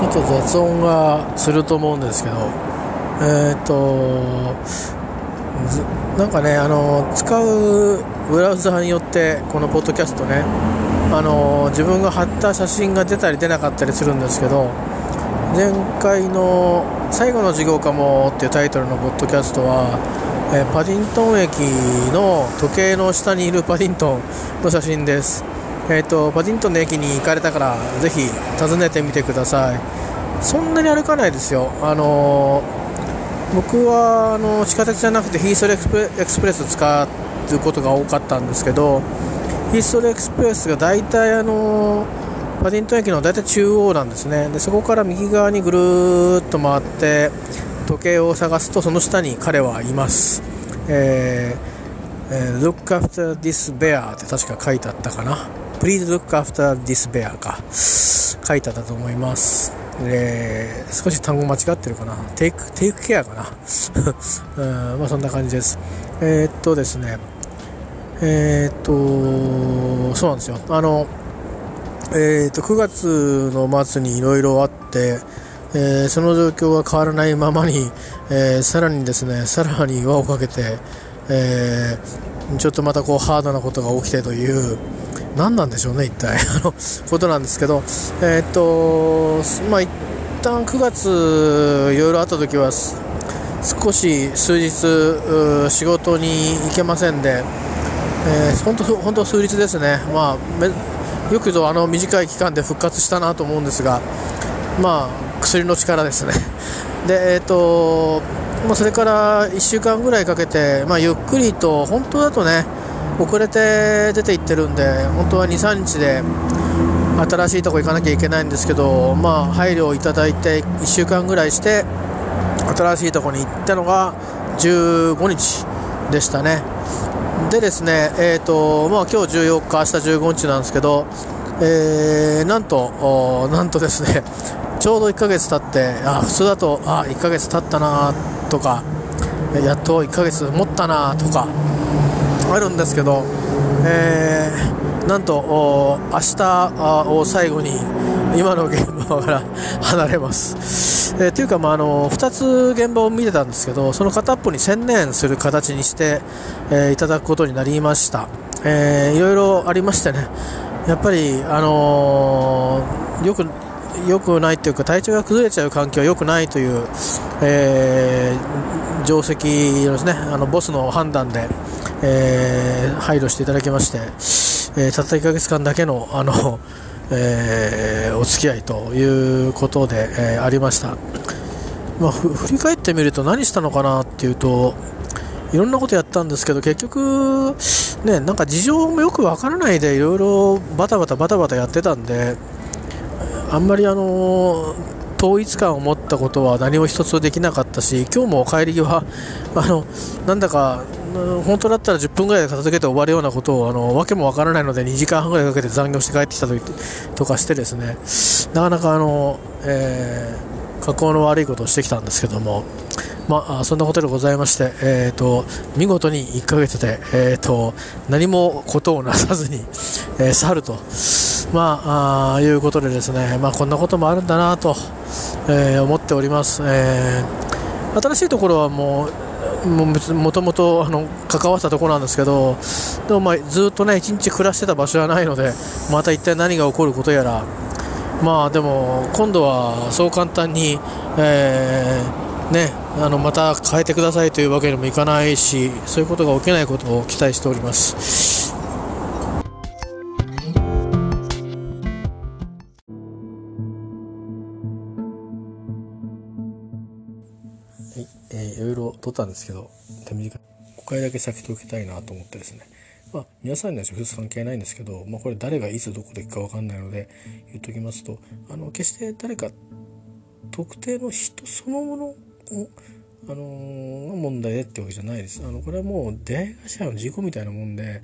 ちょっと雑音がすると思うんですけどえっ、ー、となんかねあの使うブラウザによってこのポッドキャストねあの自分が貼った写真が出たり出なかったりするんですけど前回の「最後の授業かも」っていうタイトルのポッドキャストは、えパディントン駅の時計の下にいるパディントンの写真です、えーと、パディントンの駅に行かれたからぜひ訪ねてみてください。そんなに歩かないですよ。あのー、僕はあの地下鉄じゃなくてヒーストルエクスプレスを使うことが多かったんですけどヒーストルエクスプレスが大体あのーパディントン駅の大体中央なんですね。でそこから右側にぐるっと回って時計を探すとその下に彼はいます、えーえー、Look after this bear って確か書いてあったかな。Please look after this bear か。書いてあったと思います。えー、少し単語間違ってるかな。テイクテイクケアかな。うんまあそんな感じです。えー、っとですね。えー、っとそうなんですよ。あのえーと、9月の末にいろいろあって、えー、その状況が変わらないままに、えー、さらにですねさらに輪をかけて、えー、ちょっとまたこうハードなことが起きてという何なんでしょうね一体。あのことなんですけど。えっ、とまあ一旦9月いろいろあった時は少し数日仕事に行けませんで、えー、本当本当数日ですね。まあよくぞあの短い期間で復活したなと思うんですが、まあ、薬の力ですね。で、えーとまあ、それから1週間ぐらいかけて、まあ、ゆっくりと、本当だとね、遅れて出て行ってるんで、本当は2、3日で新しいとこ行かなきゃいけないんですけど、まあ、配慮をいただいて1週間ぐらいして、新しいとこに行ったのが15日でしたね。でですね、えーとまあ、今日14日、明日15日なんですけど、えー、なんと、なんとですね、ちょうど1ヶ月経って、あ普通だと、あ1ヶ月経ったなとか、やっと1ヶ月持ったなとか、あるんですけど、えー、なんと、明日を最後に、今の現場から 離れます。えー、というか、まあ、あの2つ現場を見てたんですけどその片っぽに専念する形にして、えー、いただくことになりました、えー、いろいろありましてねやっぱり、あのー、よくよくないというか体調が崩れちゃう環境は良くないという、えー、定石ですねあのボスの判断で、えー、配慮していただきまして、えー、たった1ヶ月間だけのあのえー、お付き合いということで、え、ありました、まあ、振り返ってみると何したのかなっていうといろんなことやったんですけど結局、ね、なんか事情もよくわからないでいろいろバタバタバタバタやってたんであんまりあの統一感を持ったことは何も一つできなかったし今日もお帰り際あのなんだか本当だったら10分ぐらいで片付けて終わるようなことをあの訳もわからないので2時間半ぐらいかけて残業して帰ってきたととかしてですね。なかなかあの、えー、格好の悪いことをしてきたんですけども、まあ、そんなことでございまして、えーと、見事に1ヶ月で、えーと、何もことをなさずに、えー、去ると、まあ、あいうことでですね、まあ、こんなこともあるんだなと、えー、思っております。えー、新しいところはもうもともと関わったところなんですけどでもまあずっとね一日暮らしてた場所はないのでまた一体何が起こることやらまあでも今度はそう簡単に、えー、ね、あのまた変えてくださいというわけにもいかないしそういうことが起きないことを期待しております。ったんですけど手短い5回だけ先と受けたいなと思ってですねまあ皆さんには直接関係ないんですけど、まあ、これ誰がいつどこで行くか分かんないので言っときますとあの決して誰か特定の人そのものをあのー、問題でってわけじゃないです。あのこれはもう出会い頭の事故みたいなもんで、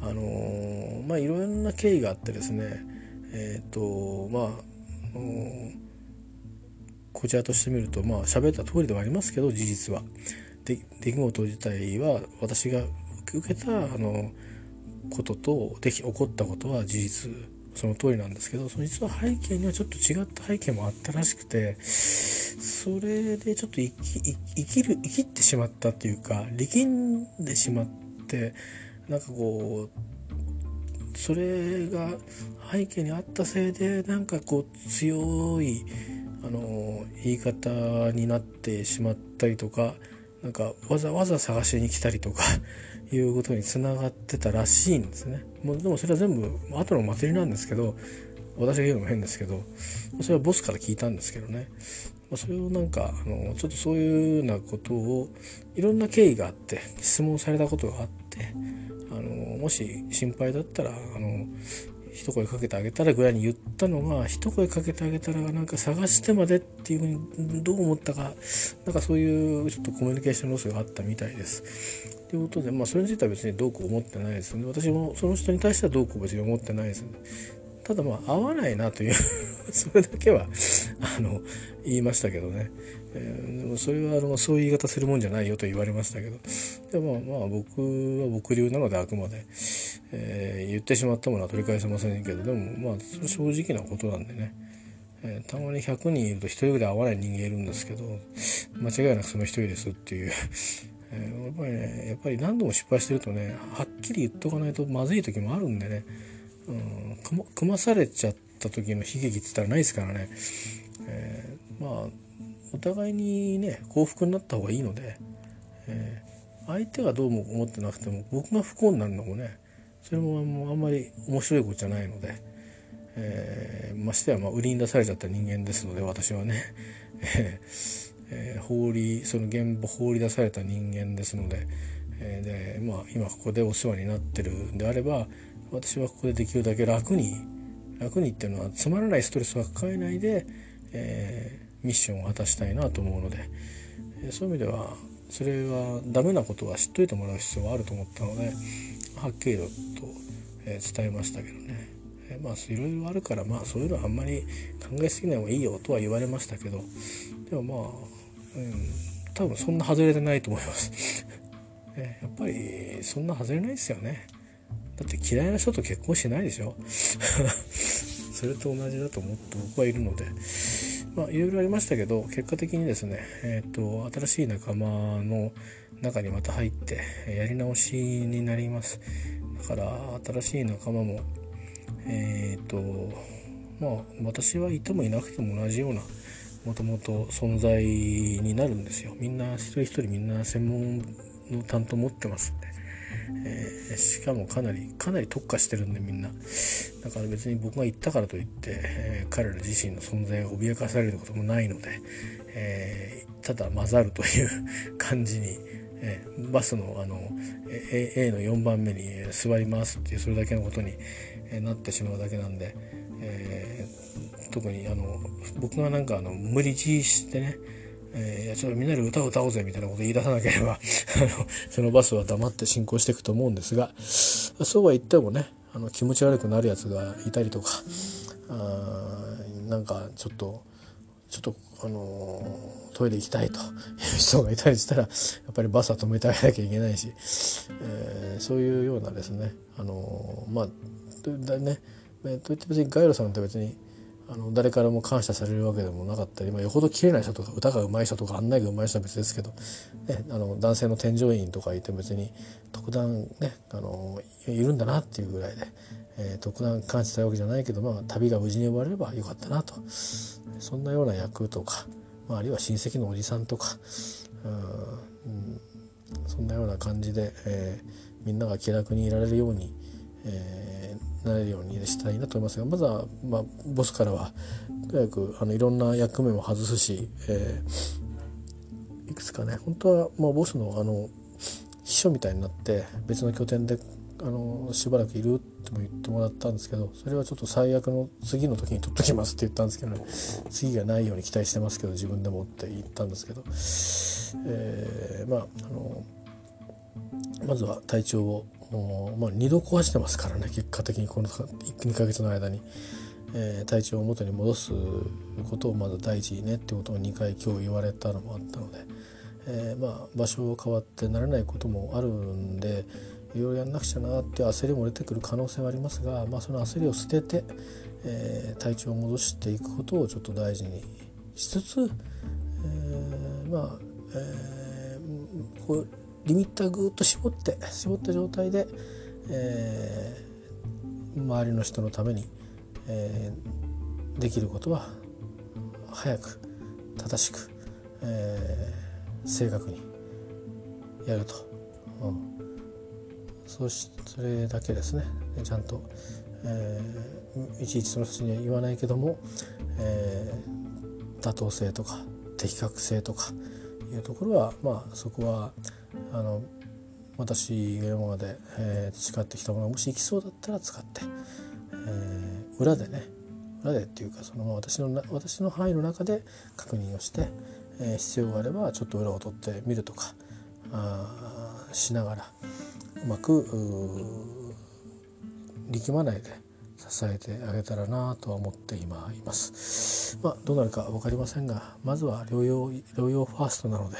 あのー、まあいろんな経緯があってですね、えっ、ー、とまあ、こちらとしてみるとまあ喋った通りではありますけど事実は。で出来事自体は私が受けたあのこととでき起こったことは事実その通りなんですけどその実は背景にはちょっと違った背景もあったらしくてそれでちょっと生き生きる生きってしまったっていうか力んでしまってなんかこうそれが背景にあったせいでなんかこう強いあの言い方になってしまったりとかなんかわざわざ探しに来たりとか いうことにつながってたらしいんですね。もうでもそれは全部後の祭りなんですけど私が言うのも変ですけどそれはボスから聞いたんですけどねそれをなんかあのちょっとそういうようなことをいろんな経緯があって質問されたことがあってあのもし心配だったらあの一声かけてあげたらぐらいに言ったのが一声かけてあげたらなんか探してまでっていうふうにどう思ったかなんかそういうちょっとコミュニケーションロスがあったみたいです。ということで、まあ、それについては別にどうこう思ってないですね。私もその人に対してはどうこう別に思ってないです、ねただまあ合わないなという それだけはあの言いましたけどね、えー、でもそれはあのそういう言い方するもんじゃないよと言われましたけどでもまあ僕は僕流なのであくまで、えー、言ってしまったものは取り返せませんけどでもまあ正直なことなんでね、えー、たまに100人いると1人ぐらい合わない人間いるんですけど間違いなくその1人ですっていう。えー、やっぱりねやっぱり何度も失敗してるとねはっきり言っとかないとまずい時もあるんでね、うん、組まされちゃった時の悲劇って言ったらないですからね、えー、まあお互いにね幸福になった方がいいので、えー、相手がどうも思ってなくても僕が不幸になるのもねそれもあんまり面白いことじゃないので、えー、ましてやまあ売りに出されちゃった人間ですので私はね、えー、放りその現場放り出された人間ですので,、えー、でまあ、今ここでお世話になってるんであれば私はここでできるだけ楽に楽にっていうのはつまらないストレスは抱えないで、えー、ミッションを果たしたいなと思うので、えそういう意味ではそれはダメなことは知っといてもらう必要があると思ったのではっきりと、え伝えましたけどね。えまあいろいろあるからまあそういうのはあんまり考えすぎない方がいいよとは言われましたけど。でもまあうん、多分そんな外れてないと思います。やっぱりそんな外れないですよね。だって嫌いな人と結婚しないでしょ。それと同じだと思って僕はいるので。まあいろいろありましたけど結果的にですねえっ、ー、と新しい仲間の中にまた入ってやり直しになります。だから新しい仲間もえっ、ー、とまあ私はいてもいなくても同じようなもともと存在になるんですよ。みんな一人一人みんな専門の担当持ってますんで、えー、しかもかなりかなり特化してるんでみんな。だから別に僕が言ったからといって、えー、彼ら自身の存在が脅かされることもないので、えー、ただ混ざるという 感じにえ、バスのあの A, A の4番目に座りますっていうそれだけのことになってしまうだけなんで、え特にあの僕がなんかあの無理強いしてねえー、いやちょっとみんなで歌を歌おうぜみたいなこと言い出さなければ そのバスは黙って進行していくと思うんですがそうは言ってもねあの気持ち悪くなるやつがいたりとかあなんかちょっとちょっとあのトイレ行きたいという人がいたりしたらやっぱりバスは止めてあげなきゃいけないし、えー、そういうようなですねあのまあだねえー、といって別にガイロさんって別にあの誰からも感謝されるわけでもなかったり、まあ、よほど綺麗な人とか歌が上手い人とか案内が上手い人は別ですけど、ね、あの男性の添乗員とかいて別に特段ねあのいるんだなっていうぐらいで、えー、特段感謝したわけじゃないけど、まあ、旅が無事に終わればよかったなと。そんなような役とか、まあ、あるいは親戚のおじさんとかうん、そんなような感じで、えー、みんなが気楽にいられるように、えーなれるようにしたいなと思いますがまずは、まあ、ボスからはとにかくあのいろんな役目も外すし、えー、いくつかね本当はもうボスのあの秘書みたいになって別の拠点であのしばらくいるっても言ってもらったんですけどそれはちょっと最悪の次の時に取っときますって言ったんですけど、ね、次がないように期待してますけど自分でもって言ったんですけど、えー、まああのまずは体調をまあ、2度壊してますからね結果的にこの2ヶ月の間に、えー、体調を元に戻すことをまず第一にねってことを2回今日言われたのもあったので、えー、まあ、場所を変わってなれないこともあるんでいろいろやんなくちゃなって焦りも出てくる可能性はありますが、まあ、その焦りを捨てて、えー、体調を戻していくことをちょっと大事にしつつ、えー、まあ、えー、こうリミッターぐっと絞って絞った状態で、えー、周りの人のために、えー、できることは早く正しく、えー、正確にやると、うん、そしそれだけですね。ちゃんと、えー、いちいちその人には言わないけども、えー、妥当性とか的確性とかいうところはまあそこはあの私が今まで、えー、培ってきたものがもしいきそうだったら使って、えー、裏でね裏でっていうかその私の私の範囲の中で確認をして、えー、必要があればちょっと裏を取ってみるとかあしながらうまく力まないで支えてあげたらなとは思って今います。まあ、どうなるか分かりませんがまずは療養療養ファーストなので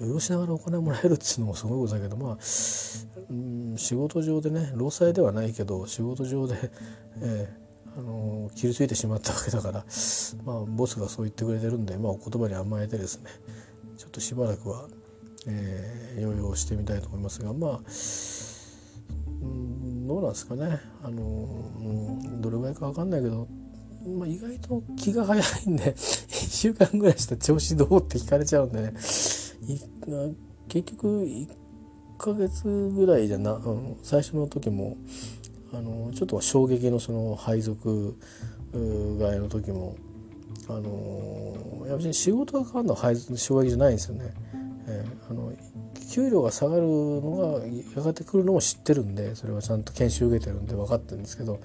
療養しながらお金もらえるっていうのもすごいことだけどまあ、うん、仕事上でね労災ではないけど仕事上で、えー、あの傷ついてしまったわけだから、まあ、ボスがそう言ってくれてるんで、まあ、お言葉に甘えてですねちょっとしばらくは、えー、療養してみたいと思いますがまあどうなんですかね。あの、うん、どれぐらいか分かんないけど、まあ、意外と気が早いんで1週間ぐらいしたら調子どうって聞かれちゃうんでね。結局1ヶ月ぐらいじゃな、最初の時もあのちょっと衝撃のその配属外の時もあのやっぱり仕事が変わるのは配属衝撃じゃないんですよね。えー、あの給料が下がるのがやがて来るのも知ってるんでそれはちゃんと研修受けてるんで分かってるんですけど、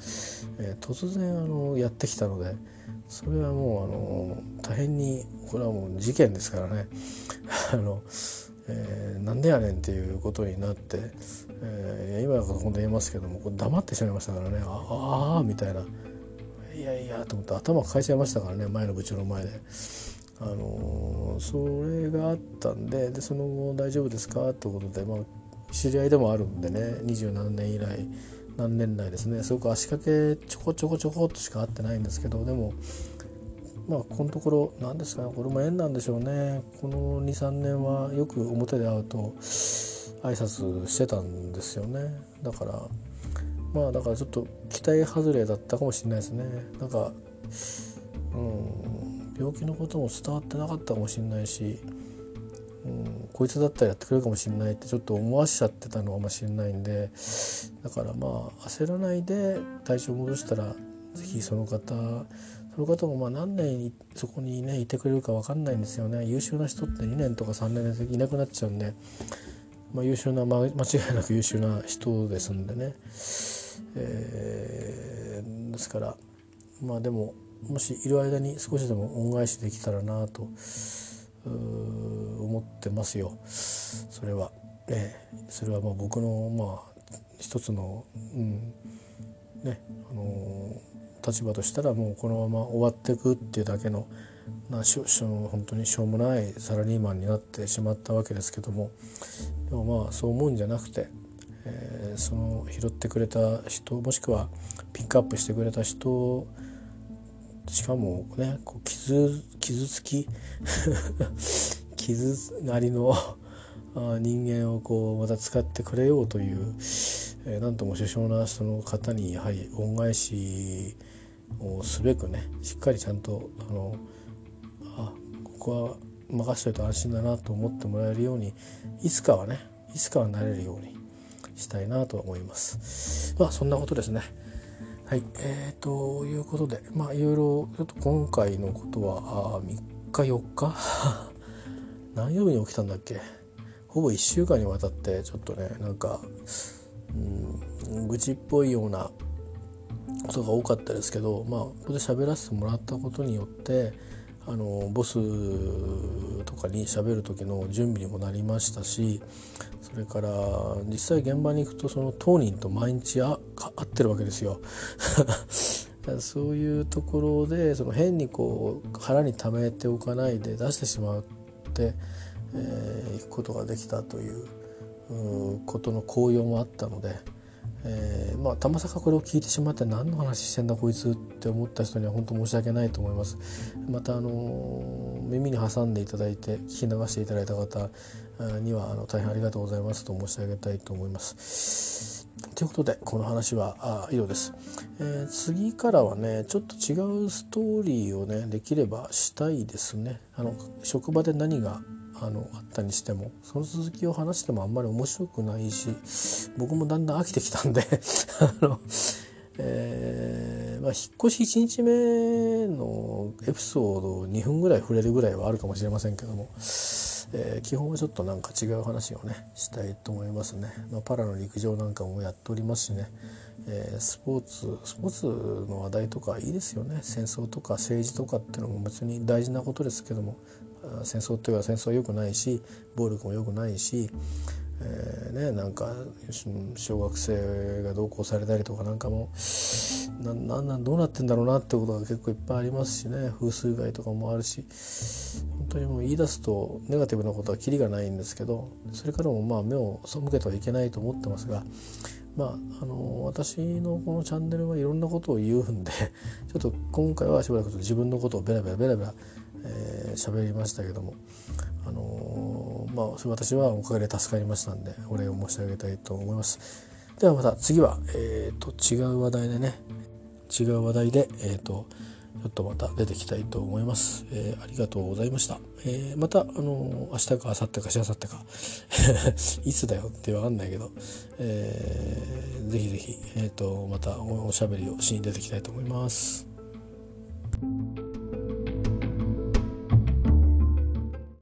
えー、突然あのやってきたのでそれはもうあの大変にこれはもう事件ですからね あの、えー、なんでやねんっていうことになって、えー、今だから本当言えますけども黙ってしまいましたからね。ああみたいな。いやいやと思って頭抱えちゃいましたからね前の部長の前で。あのそれがあったんででその後大丈夫ですか？ってことで、まあ、知り合いでもあるんでね二十何年以来何年来ですね。すごく足掛けちょこちょこちょこっとしか会ってないんですけどでもまあこのところ何ですかねこれも縁なんでしょうね。この23年はよく表で会うと挨拶してたんですよね。だからまあだからちょっと期待外れだったかもしれないですね。なんかうん病気のことも伝わってなかったかもしれないし、うん、こいつだったらやってくれるかもしれないってちょっと思わしちゃってたのかもしれないんでだからまあ焦らないで体調戻したら是非その方の方もまあ何年そこにねいてくれるか分かんないんですよね。優秀な人って2年とか3年でいなくなっちゃうんで、まあ、優秀な、まあ、間違いなく優秀な人ですんでね、えー、ですからまあでももしいる間に少しでも恩返しできたらなと思ってますよ。それは、ええ、それはまあ僕のまあ一つの、うんねあの立場としたらもうこのまま終わっていくっていうだけのなしょしょ本当にしょうもないサラリーマンになってしまったわけですけどもでもまあそう思うんじゃなくて、えー、その拾ってくれた人もしくはピックアップしてくれた人しかもねこう傷傷つき 傷なりの 人間をこうまた使ってくれようという、えー、なんとも首相なその方にやはり恩返しをすべくねしっかりちゃんとあのあここは任せといて安心だなと思ってもらえるようにいつかはねいつかはなれるようにしたいなと思います。まあそんなことですね。はい、えー、ということでまあいろいろちょっと今回のことはあ3日4日？何曜日に起きたんだっけ？ほぼ1週間にわたってちょっとねなんか、うん、愚痴っぽいようなことが多かったですけどまあここで喋らせてもらったことによってあのボスとかに喋る時の準備にもなりましたしそれから実際現場に行くとその当人と毎日会ってるわけですよ。そういうところでその変にこう腹に溜めておかないで出してしまって、えー、行くことができたということの効用もあったので、えー、まあたまさかこれを聞いてしまって何の話してんだこいつって思った人には本当申し訳ないと思います。またあの耳に挟んでいただいて聞き流していただいた方にはあの大変ありがとうございますと申し上げたいと思います。ということでこの話はあ以上です、えー、次からはねちょっと違うストーリーをねできればしたいですね。あの職場で何があのあったにしてもその続きを話してもあんまり面白くないし僕もだんだん飽きてきたんで あの、えーまあ、引っ越し1日目のエピソード2分ぐらい触れるぐらいはあるかもしれませんけども、えー、基本はちょっとなんか違う話をねしたいと思いますね、まあ、パラの陸上なんかもやっておりますしね、えー、スポーツスポーツの話題とかいいですよね戦争とか政治とかっていうのも別に大事なことですけども戦争っていうか戦争は良くないし暴力も良くないし、えー、ね、なんか小学生が同行されたりとかなんかもななんどうなってんだろうなってことが結構いっぱいありますしね風水害とかもあるし本当にもう言い出すとネガティブなことはキリがないんですけどそれからもまあ目を背けてはいけないと思ってますが。まあ、あの私のこのチャンネルはいろんなことを言うんで ちょっと今回はしばらく自分のことをベラベラベラベラえー、喋りましたけども、あの、まあ、私はおかげで助かりましたんでお礼を申し上げたいと思います。ではまた次は、えーと、違う話題でね違う話題で、えーと、ちょっとまた出てきたいと思います。えー、ありがとうございました。えー、また、あのー、明日か明後日かしあさってか いつだよってわかんないけど、えー、ぜひぜひ、えーと、とまたおしゃべりをしに出てきたいと思います。